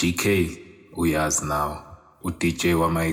GK uyazi now uDJ wama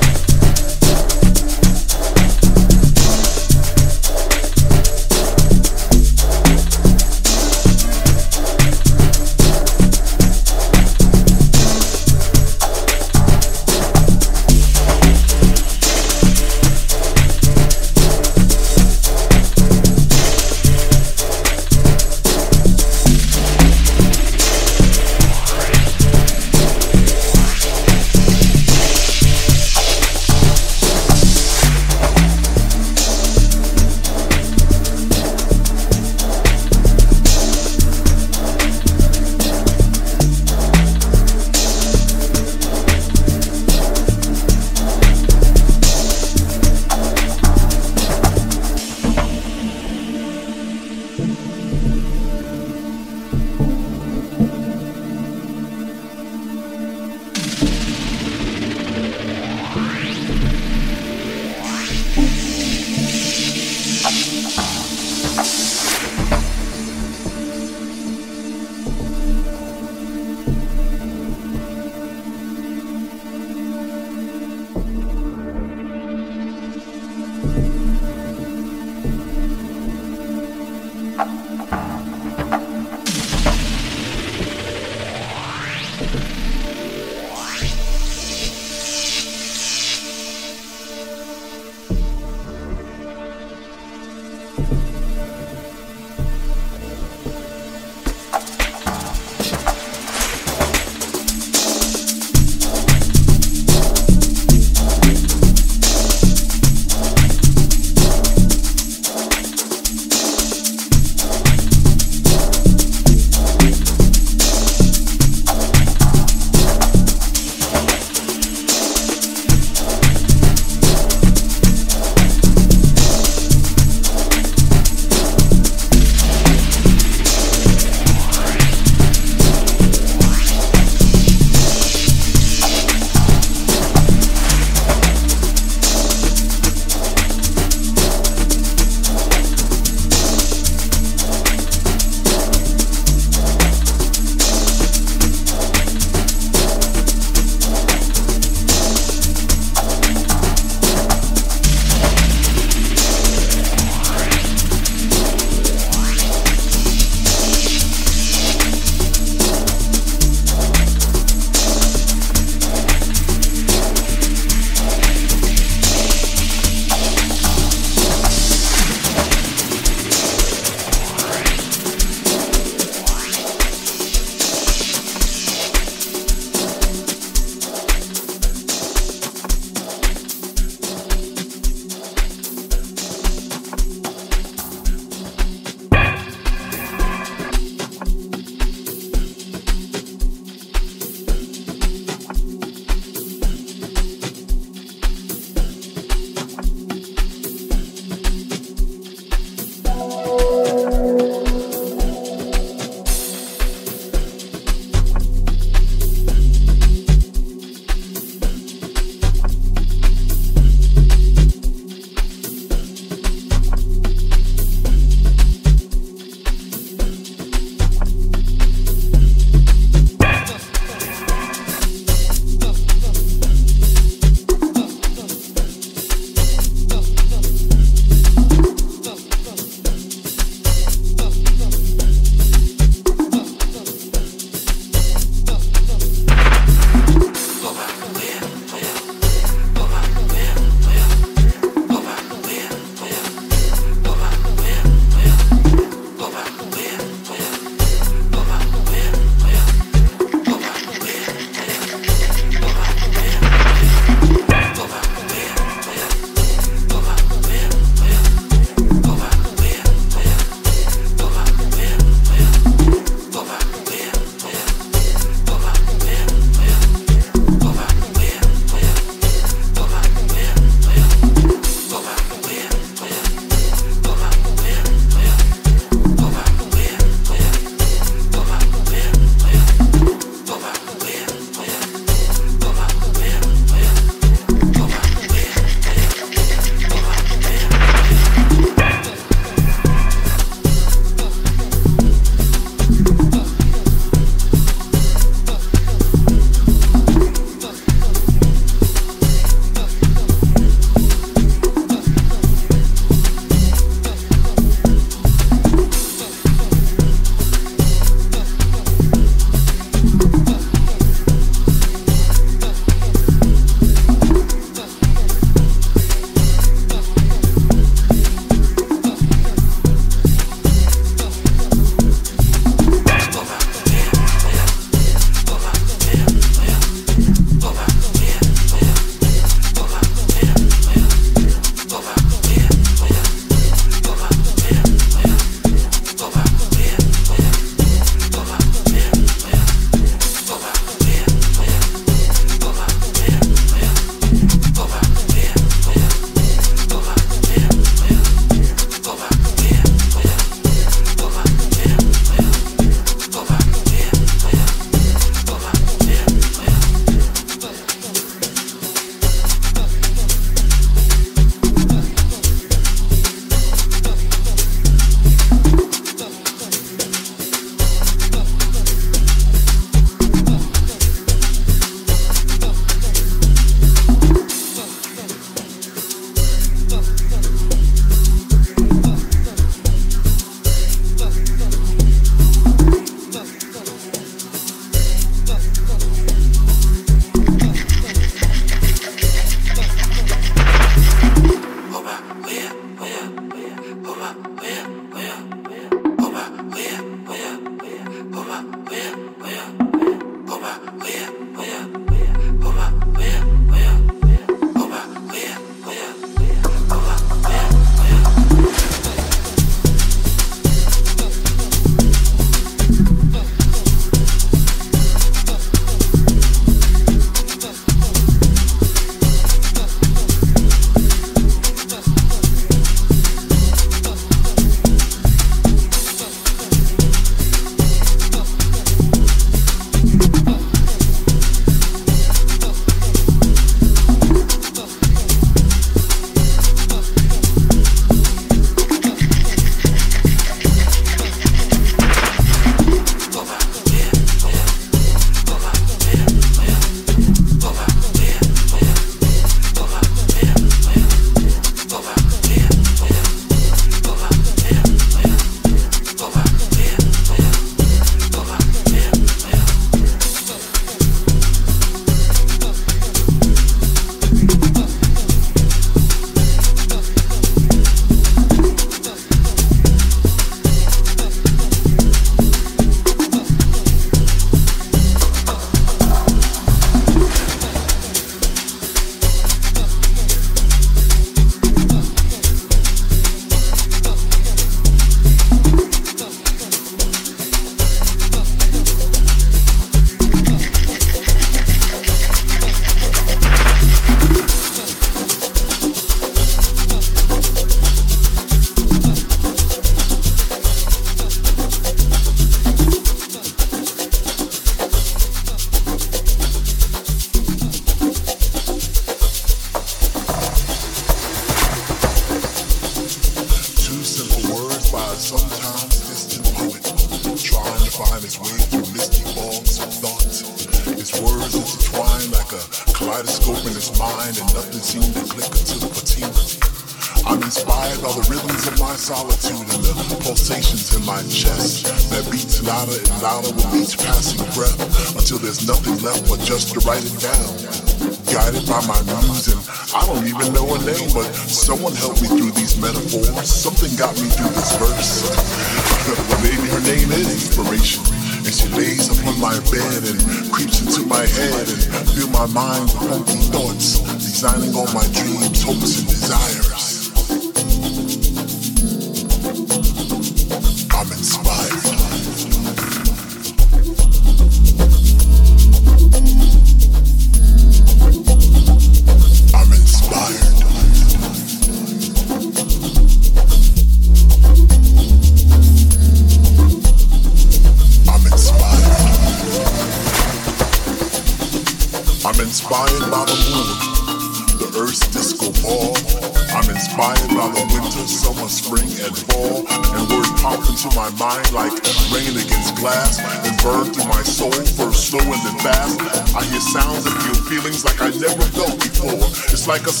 A of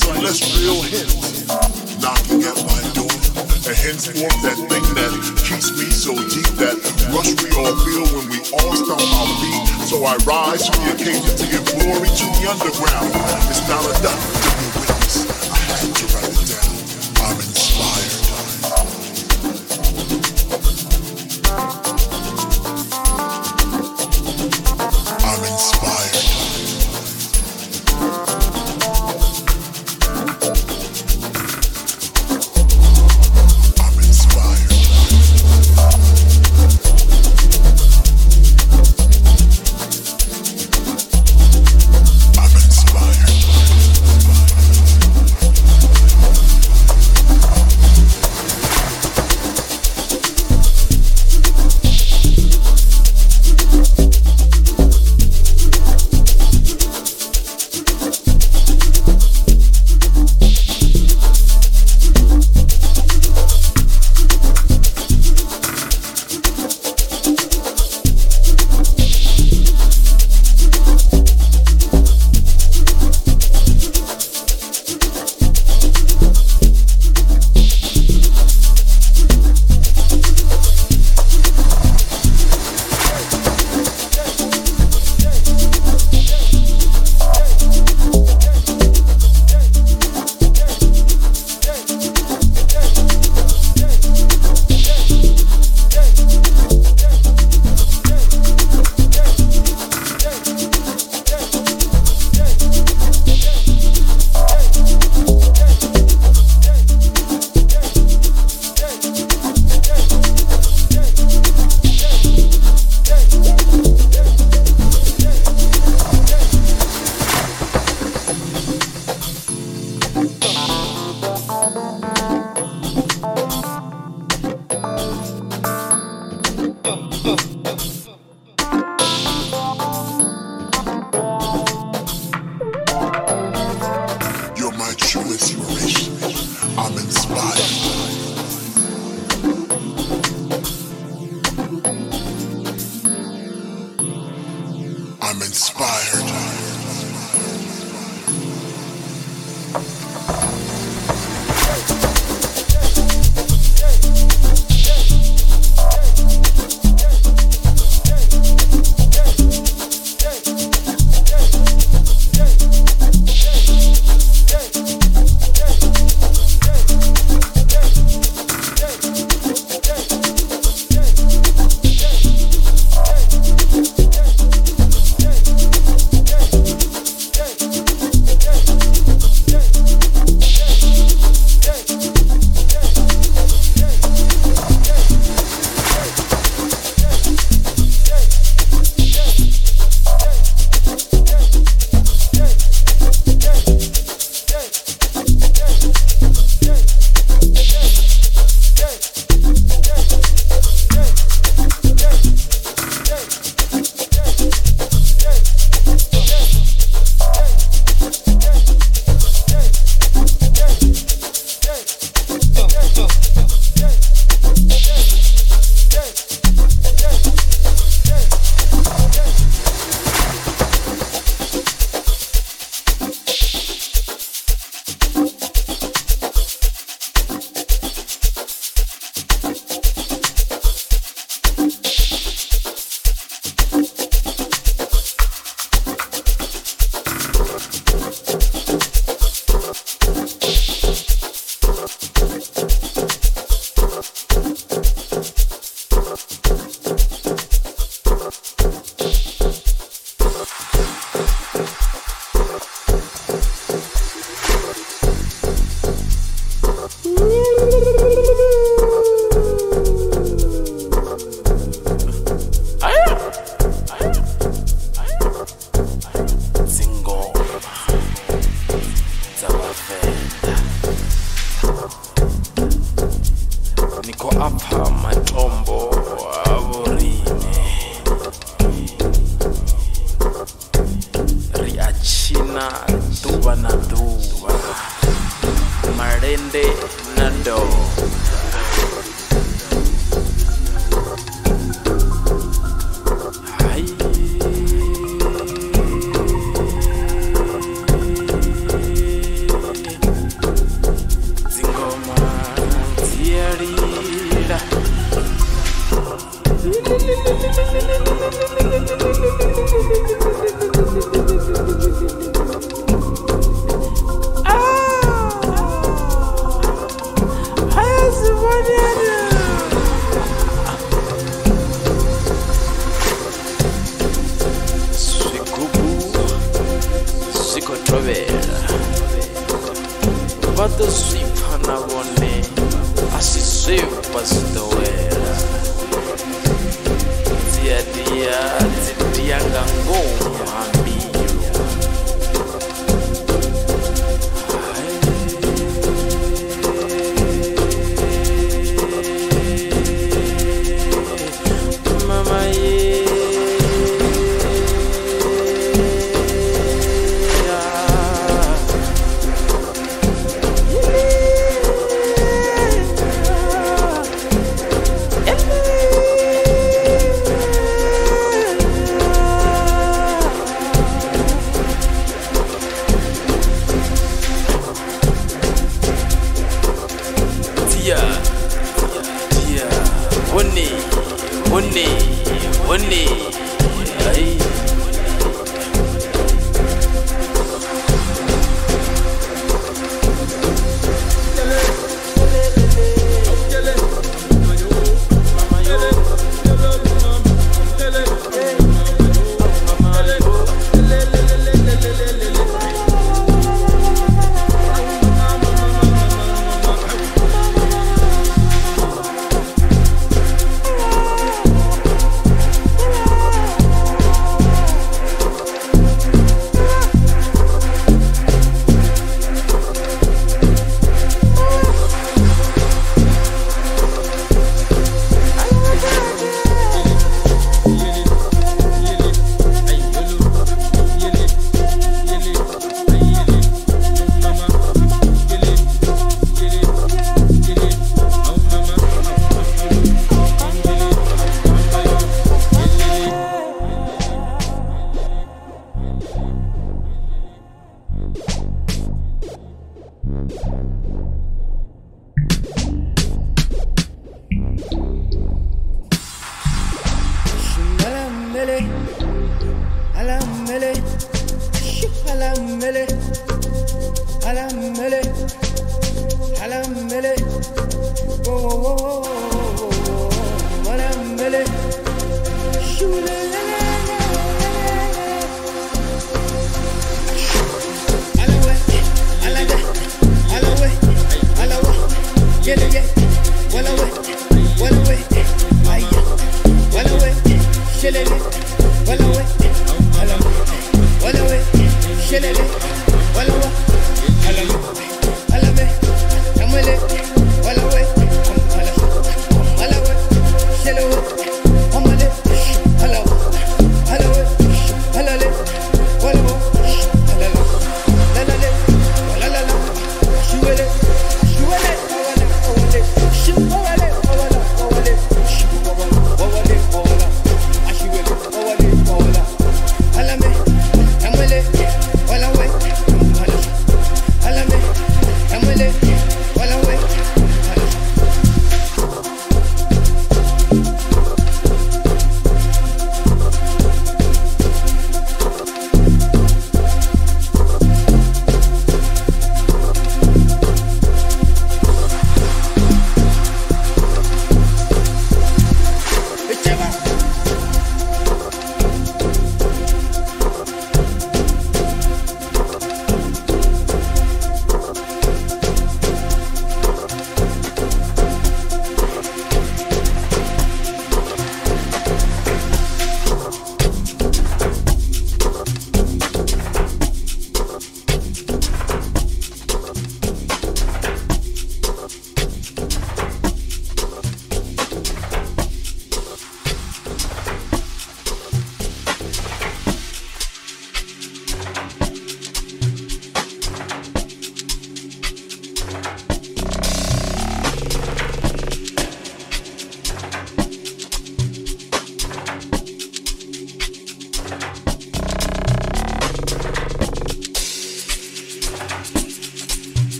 real hints knocking at my door. And henceforth, that thing that keeps me so deep, that rush we all feel when we all stomp our feet. So I rise to the occasion to give glory to the underground. It's not enough to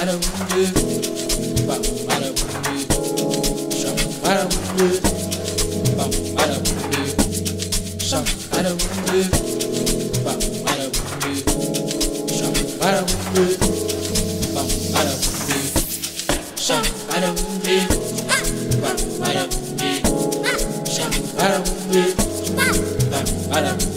madam do, bum madam do, some madam do, bum madam do, some madam do, bum madam do, some madam do, bum madam do, some madam do, bum madam do, some madam do, bum madam do.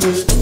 good.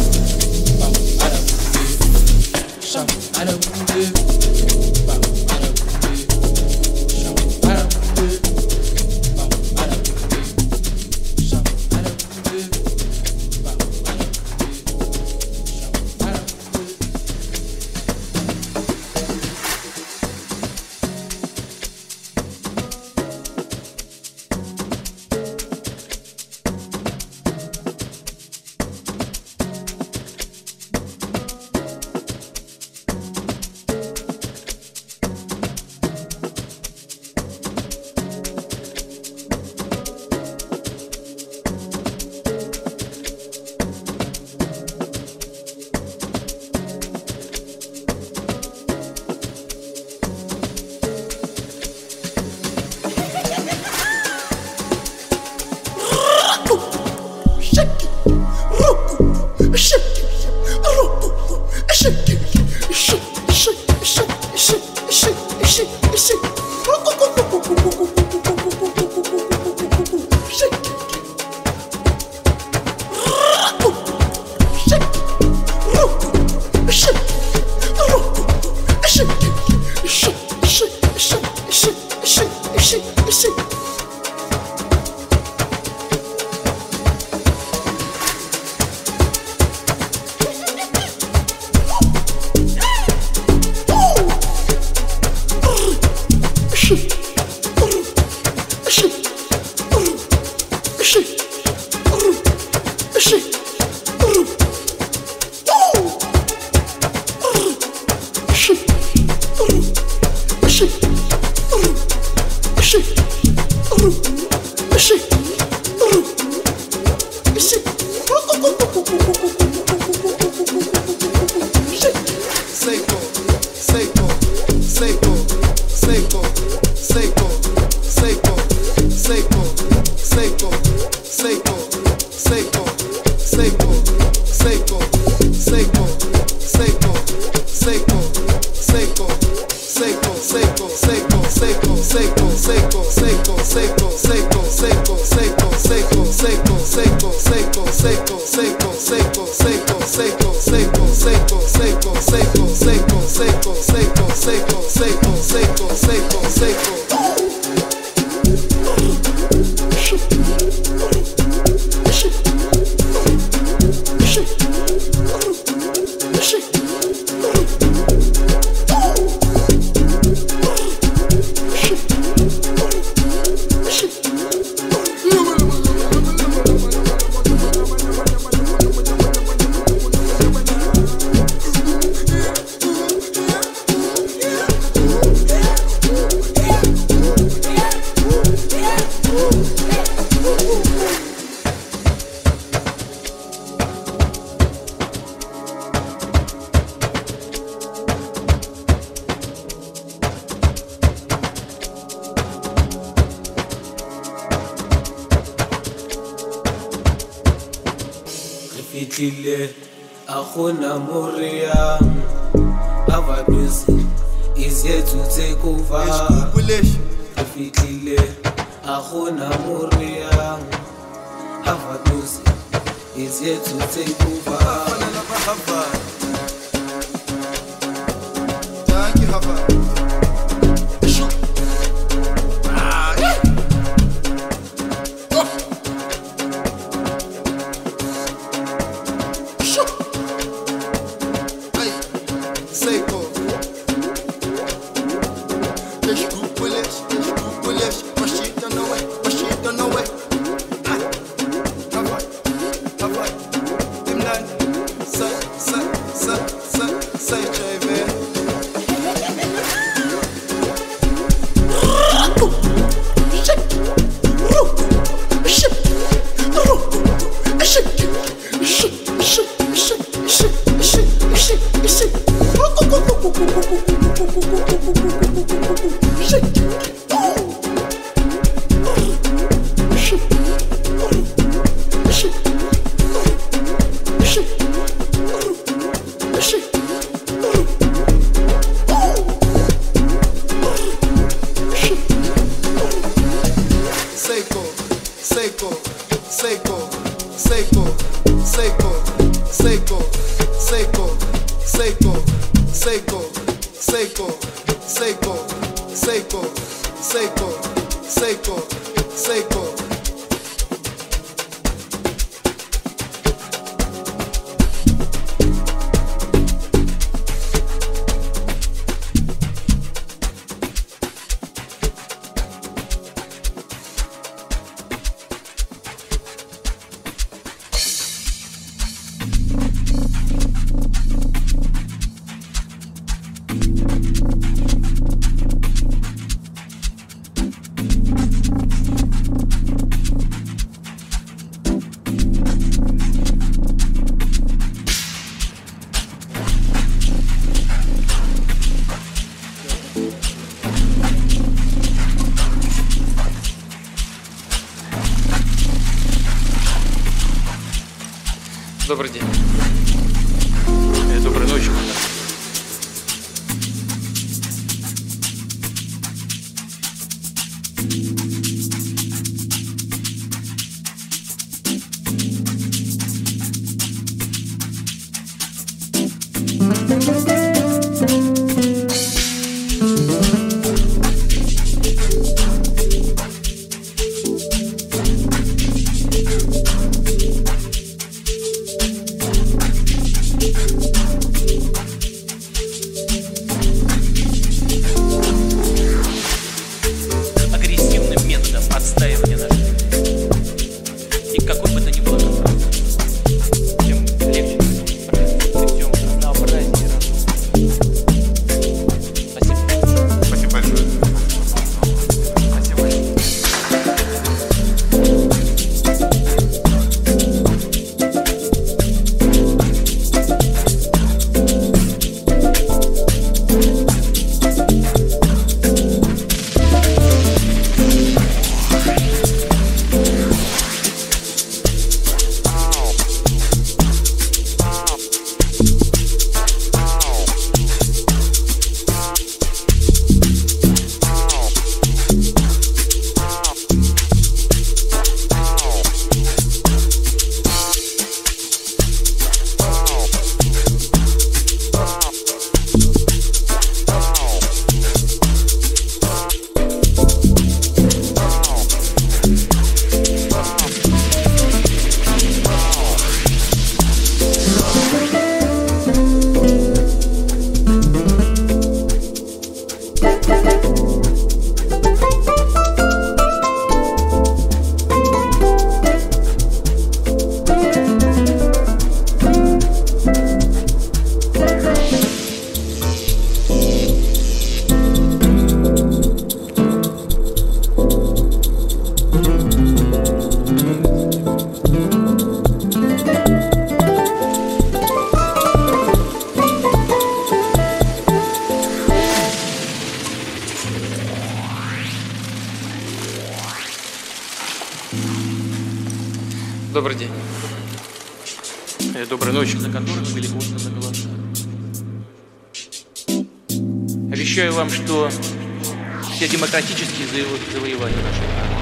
Демократические заво- завоевания нашей страны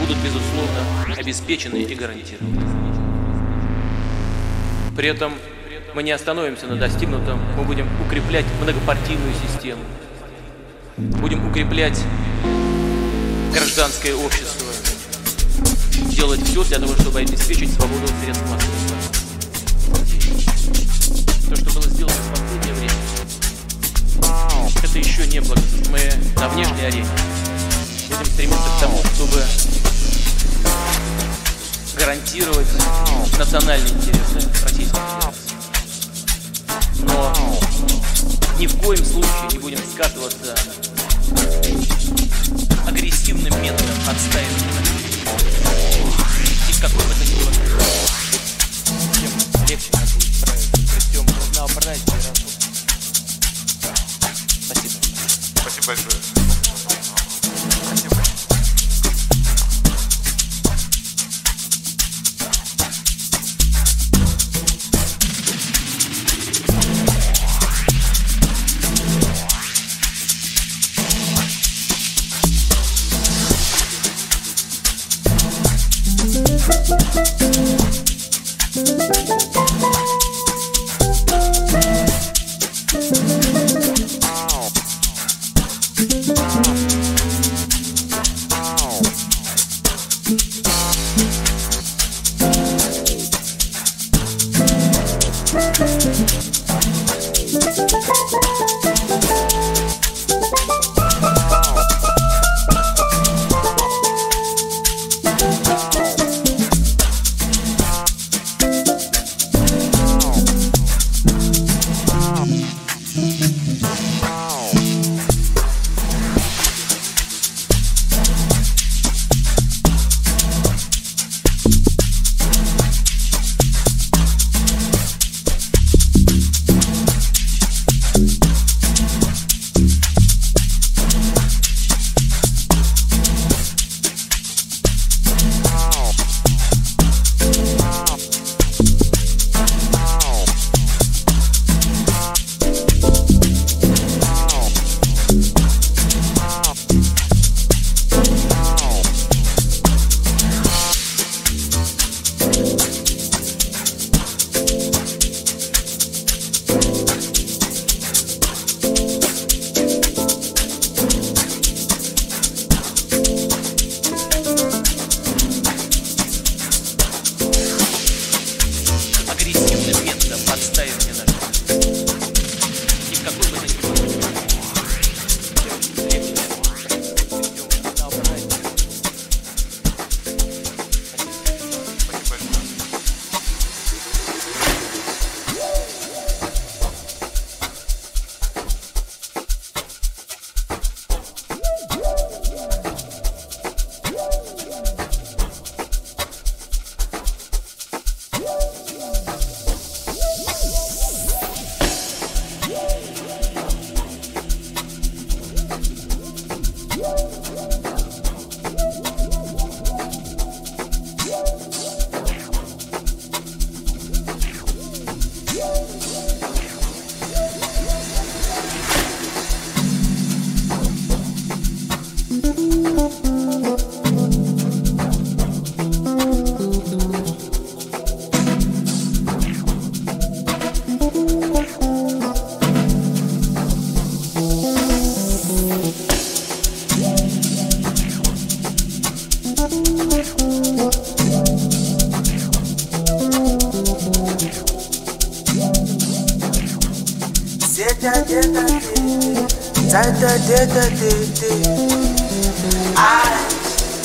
будут, безусловно, обеспечены и гарантированы. При этом мы не остановимся на достигнутом, мы будем укреплять многопартийную систему, будем укреплять гражданское общество, делать все для того, чтобы обеспечить свободу средств массовой информации. То, что было сделано это еще не благо. Мы на внешней арене будем стремиться к тому, чтобы гарантировать национальные интересы Российской Федерации. Но ни в коем случае не будем скатываться агрессивным методом отстаивания и какой бы то ни было тем легче нам будет справиться при всем разнообразии everybody.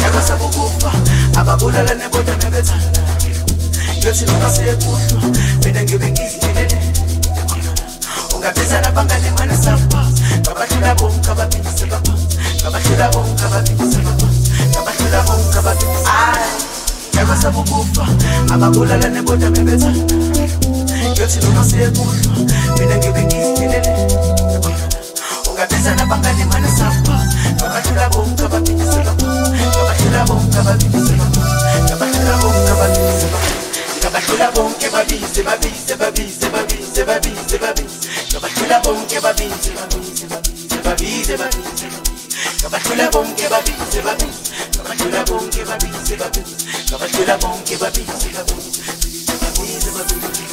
yakasabukufa ababulala neboda nebethanda yothina ungaseyekuhlwa mina ngibe ngiyilele ungabizana bangalimane saphansi ngabahlula bonke abaphindise baphansi ngabahlula bonke abaphindise baphansi ngabahlula bonke abaphindise yakasabukufa ababulala neboda nebethanda yothina ungaseyekuhlwa mina ngibe ngabahlula bonke babize babize ngabahlula bonke babize babize ngabahlula bonke babize babize ngabahlula bonke babize babize ngabahlula bonke babize babize babize babize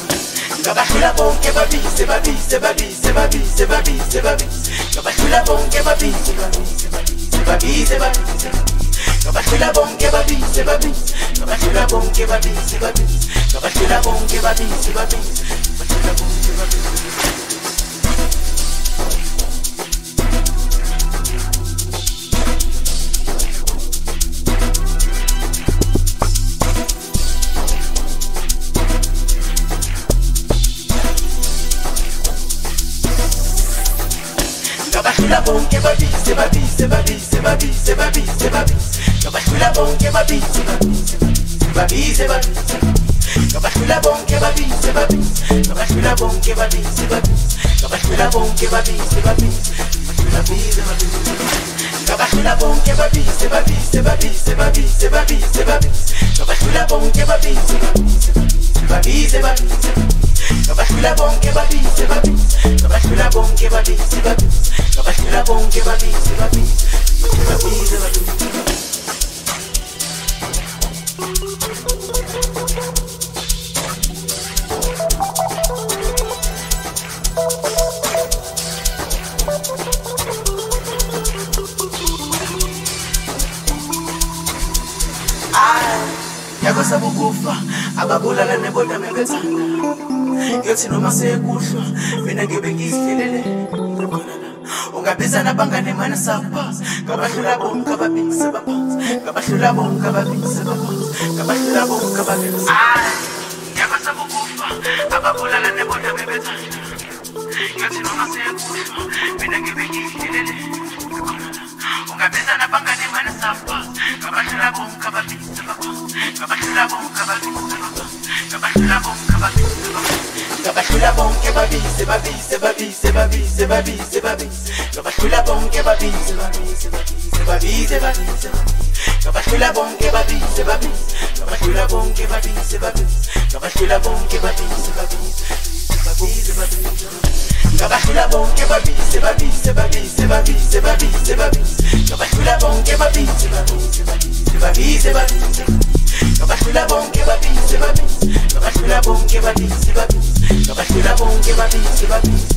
ngabahlula bonke babize babize babize babize babize babize ngabahlula bonke babize babize babize babize babize ngabahlula bonke babize babize ngabahlula bonke babize babize ngabahlula bonke babize babize ngabahlula bonke babize ngabahlula bonke babize babize babize babize babize babize ngabahlula bonke babize babize babize babize ngabahlula bonke babize babize ngabahlula bonke babize babize ngabahlula bonke babize babize babize babize ngabahlula bonke babize babize babize babize babize babize ngabahlula bonke babize babize babize babize ngabahlula bonke babize babize ngabahlula bonke babize babize ngabahlula bonke babize babize babize babize abasaba ukufa ababulala nebona mebethanda ngiyothi noma sekuhlwa mina ngiyobe ngiyihlelele. Ungabiza nabangane mane saphansi ngabahlula bomu ngababili sebaphansi. Ngabahlula bomu ngababili sebaphansi. Ngabahlula bomu ngababili ngiyabasaba ukufa ababulala nebona mebethanda ngiyothi noma sekuhlwa mina ngiyobe ngiyihlelele. Ungabizana bangane mane saphansi ngabahlula bomu ngababili sebaphansi. Bonke ababingise baphansi ngabahlula bonke ababingise baphansi ngabahlula bonke babize babize babize babize babize babize ngabahlula bonke babize babize babize babize babize ngabahlula bonke babize babize ngabahlula bonke babize babize ngabahlula bonke babize babize babize babize ngabahlula bonke babize babize babize babize babize babize ngabahlula bonke ngabahlula bonke babize babize ngabahlula bonke babize babize ngabahlula bonke babize babize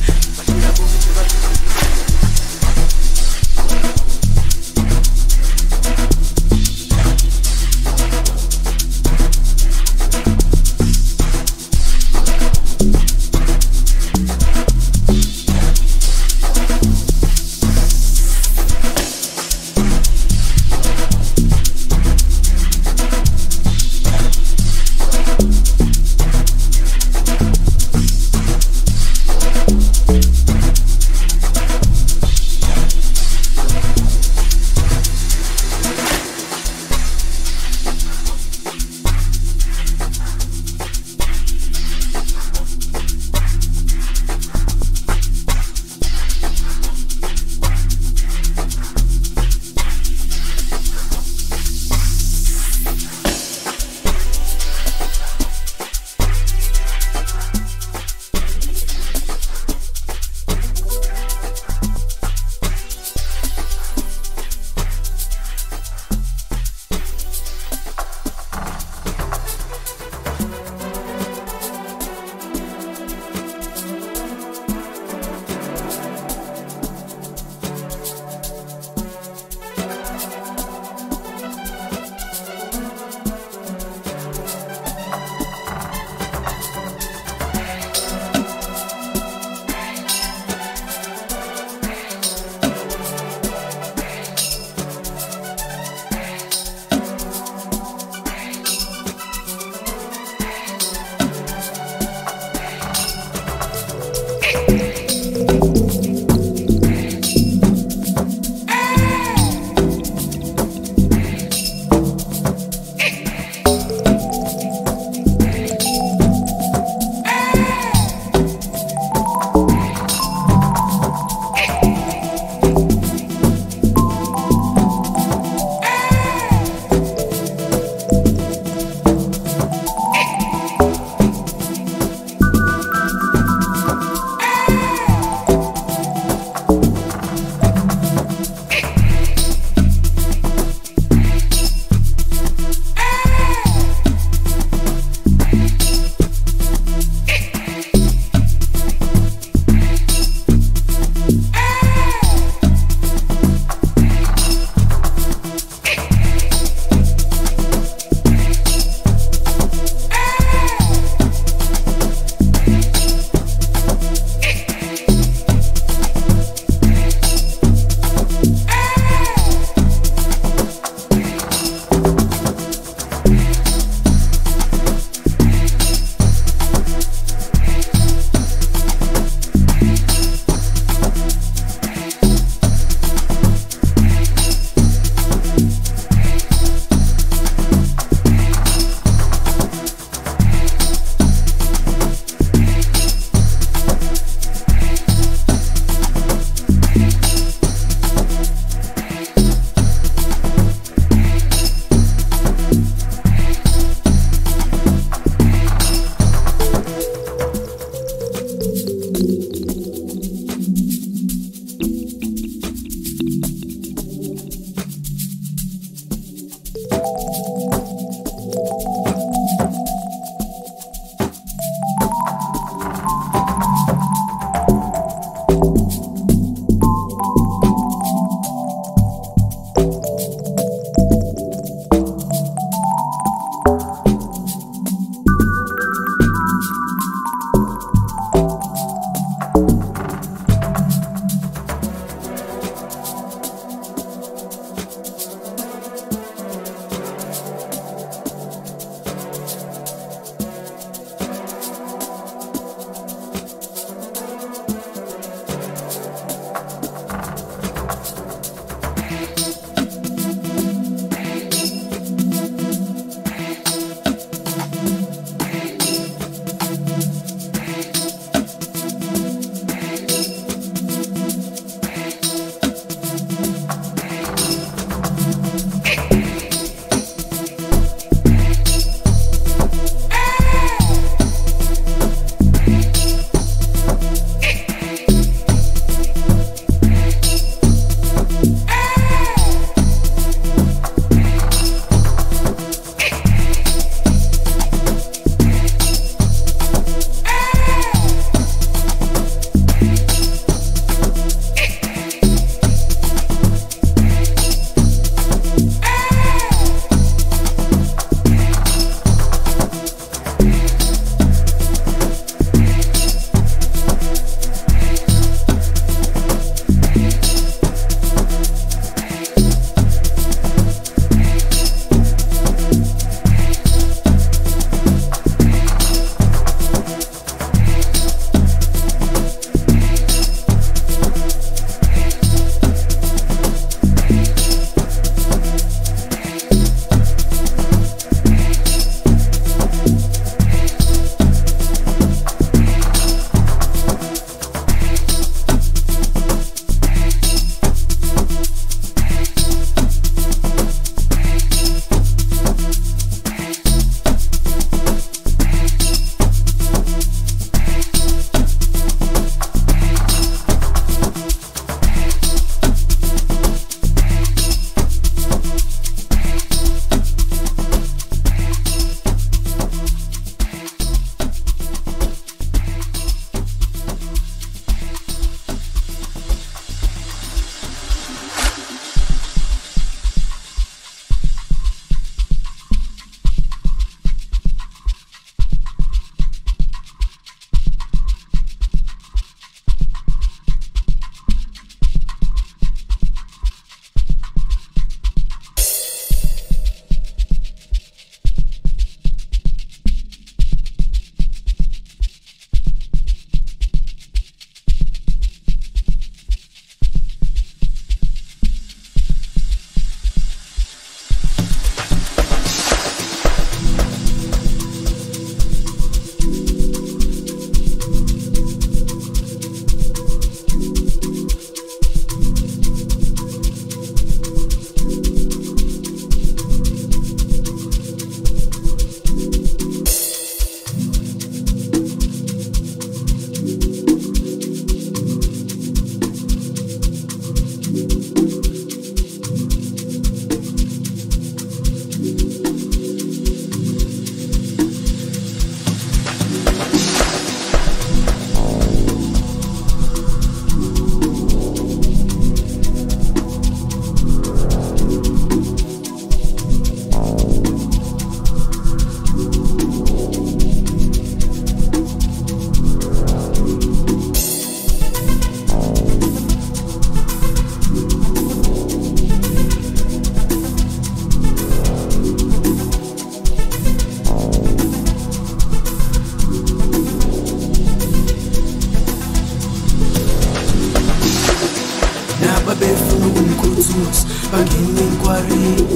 Kalvari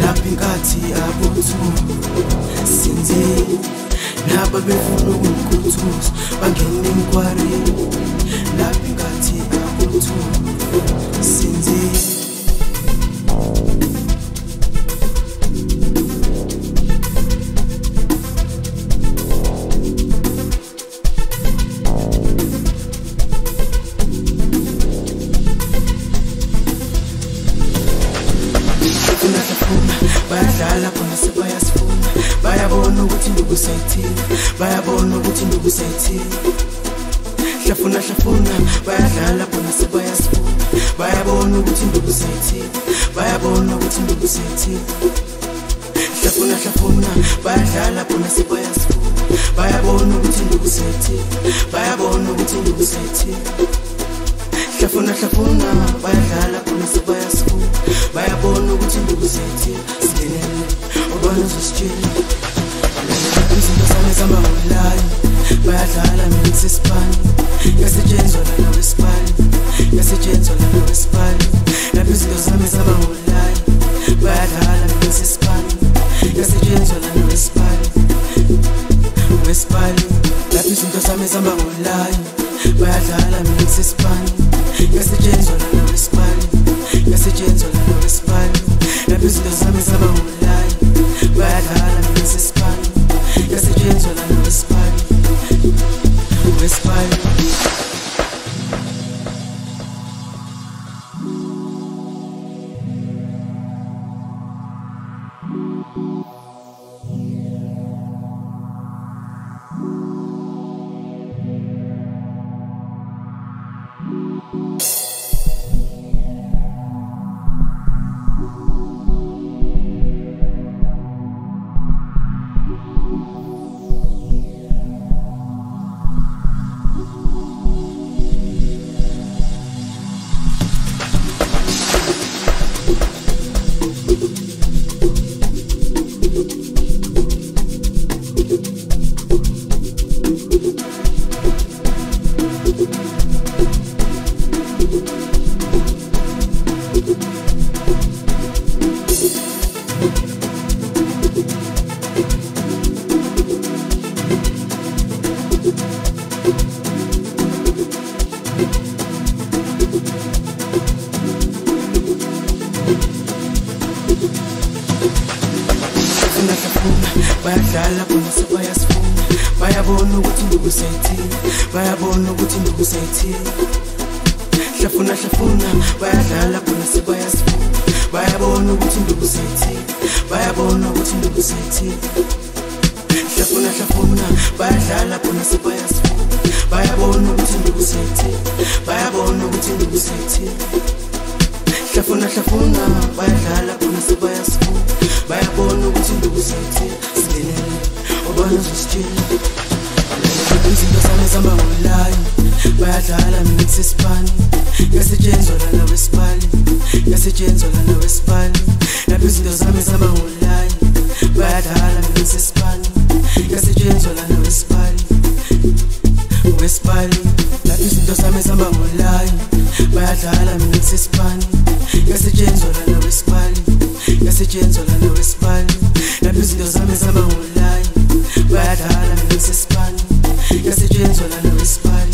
laphikathi abuthu sinze laba befuna ukukhuthuza bangena inkwari laphikathi abuthu punto hlafuna bayadlala bona sebayasifuna bayabona ukuthi induku sayithini bayabona ukuthi induku sayithini hlafuna hlafuna bayadlala bona sebayasifuna bayabona ukuthi induku sayithini bayabona ukuthi induku sayithini hlafuna hlafuna bayadlala bona sebayasifuna bayabona ukuthi induku sayithini bayabona ukuthi induku sayithini hlafuna hlafuna bayadlala khona sebayasifuna bayabona ukuthi induku zethu singenele ubona uzositshela izinto zami zihamba ngolayo bayadlala mina ngisesipani yasetshenzwa lana wesipali yasetshenzwa lana wesipali lapho izinto zami zihamba ngolayo bayadlala mina ngisesipani yasetshenzwa lana wesipali wesipali izinto zami ezihamba ngolayo bayadlala mina kusesibali ngiyasetshenzwa lana wesibali ngiyasetshenzwa lana wesibali lapho izinto zami ezihamba ngolayo bayadlala mina kusesibali ngiyasetshenzwa lana wesibali